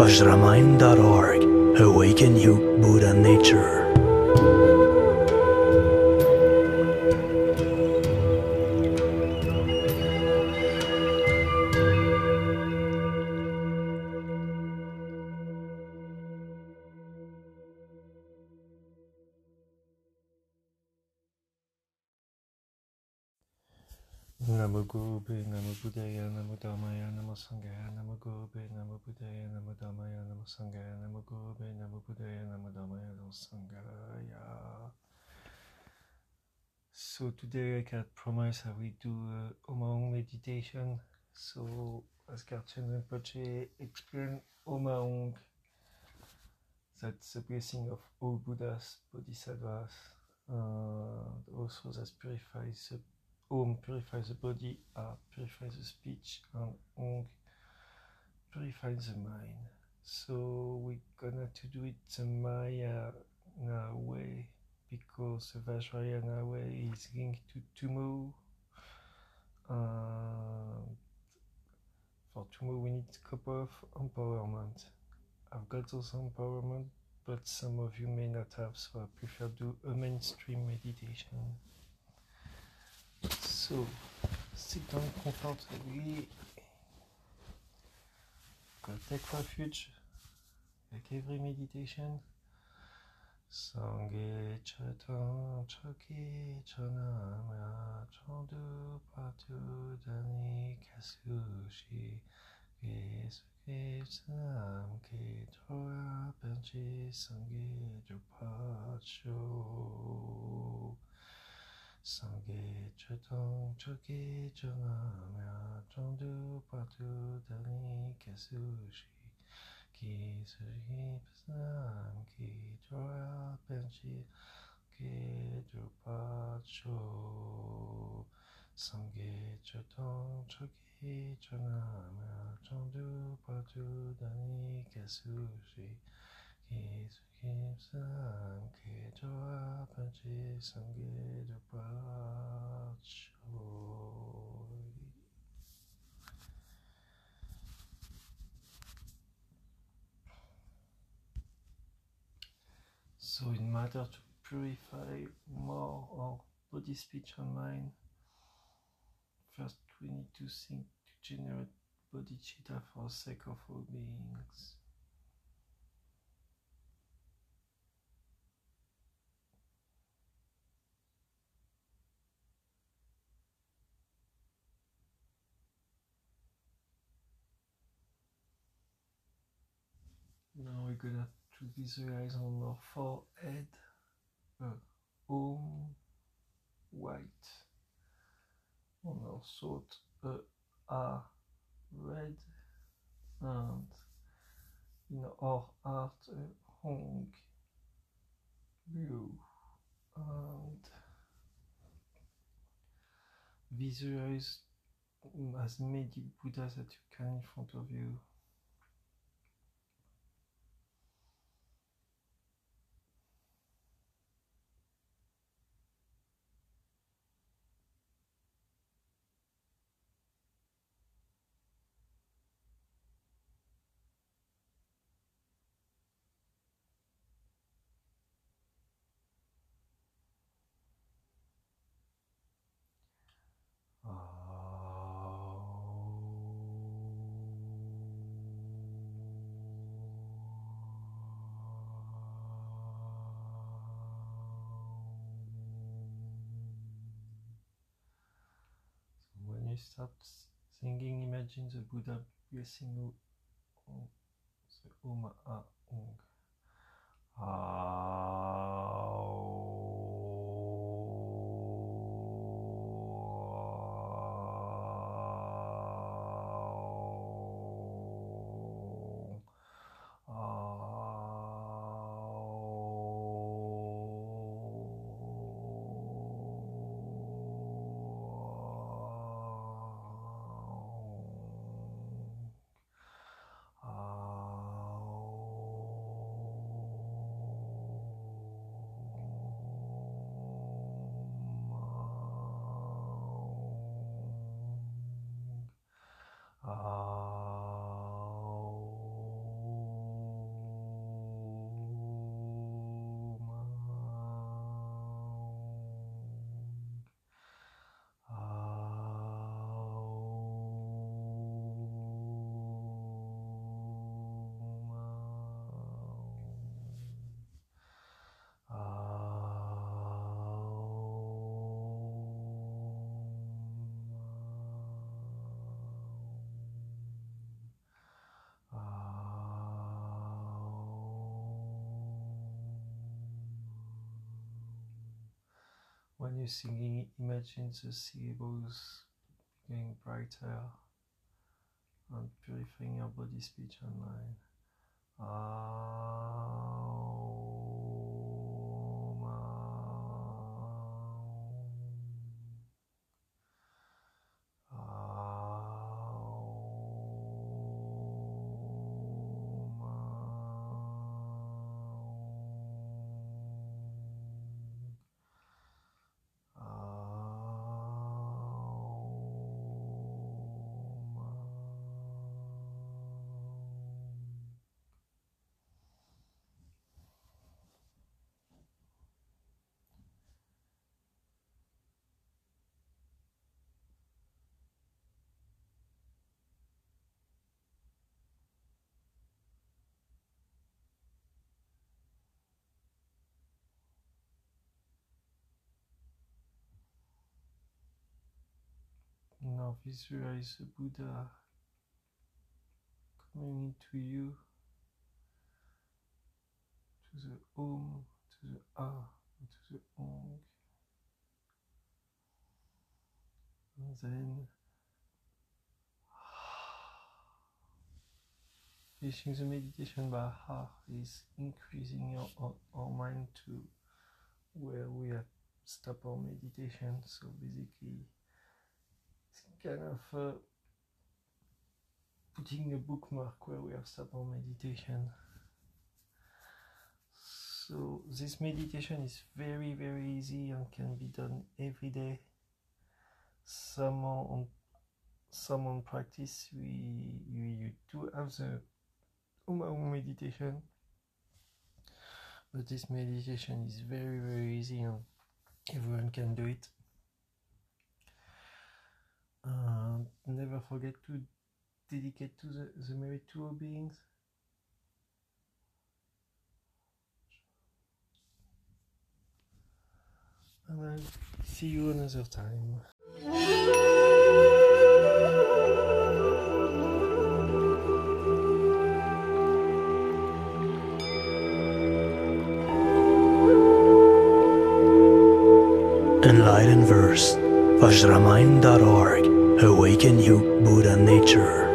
vajramind.org. Awaken you, Buddha nature. Namo Gurube, Namo Buddhaya, Namo Dhammaya, Namo Sanghaya, Namo Gurube, Namo Buddhaya, Namo Dhammaya, Namo Sanghaya, Namo Gurube, Namo Buddhaya, Namo Dhammaya, Namo Sanghaya. So today I can promise I will do a Omaung meditation. So as Garchen Rinpoche explained Omaung, that's the blessing of all Buddhas, Bodhisattvas, uh, also that purifies the Um, Om purifies the body, uh, A purifies the speech, and Ong purifies the mind. So we're gonna to do it the Maya way because the Vajrayana way is linked to Tumo. And for Tumo we need a couple of empowerment. I've got those empowerment, but some of you may not have, so I prefer do a mainstream meditation. sauve. C'est quand même content de lui. Refuge. Like every meditation. Sangye chatan choki chanamya chandu patu dani kasushi kesu. Sangye chutong choki chungamya chongdu patu dani kesushi ki sushi pasam ki chora penchi ke drupacho So, in matter to purify more our body, speech, and mind, first we need to think to generate bodhicitta for the sake of all beings. Now we're gonna to visualize on our forehead a home white, on our throat a R red, and in our heart a Hong blue, and visualize as many Buddhas that you can in front of you. Start singing, imagine the Buddha blessing the Om A Ong. When you're singing, imagine the syllables getting brighter and purifying your body speech online. Ah. Now visualize the Buddha coming into you to the Om, to the Ah, to the Ong. And then finishing the meditation by Ha is increasing your, our, mind to where we have stopped our meditation. So basically kind of uh, putting a bookmark where we have stopped meditation. So this meditation is very very easy and can be done every day. Some on some on practice we you, you do have the Om meditation, but this meditation is very very easy and everyone can do it. Uh, never forget to dedicate to the, the to all beings. And I'll see you another time. Enlightened Verse. Vajramind.org. Awaken you, Buddha nature.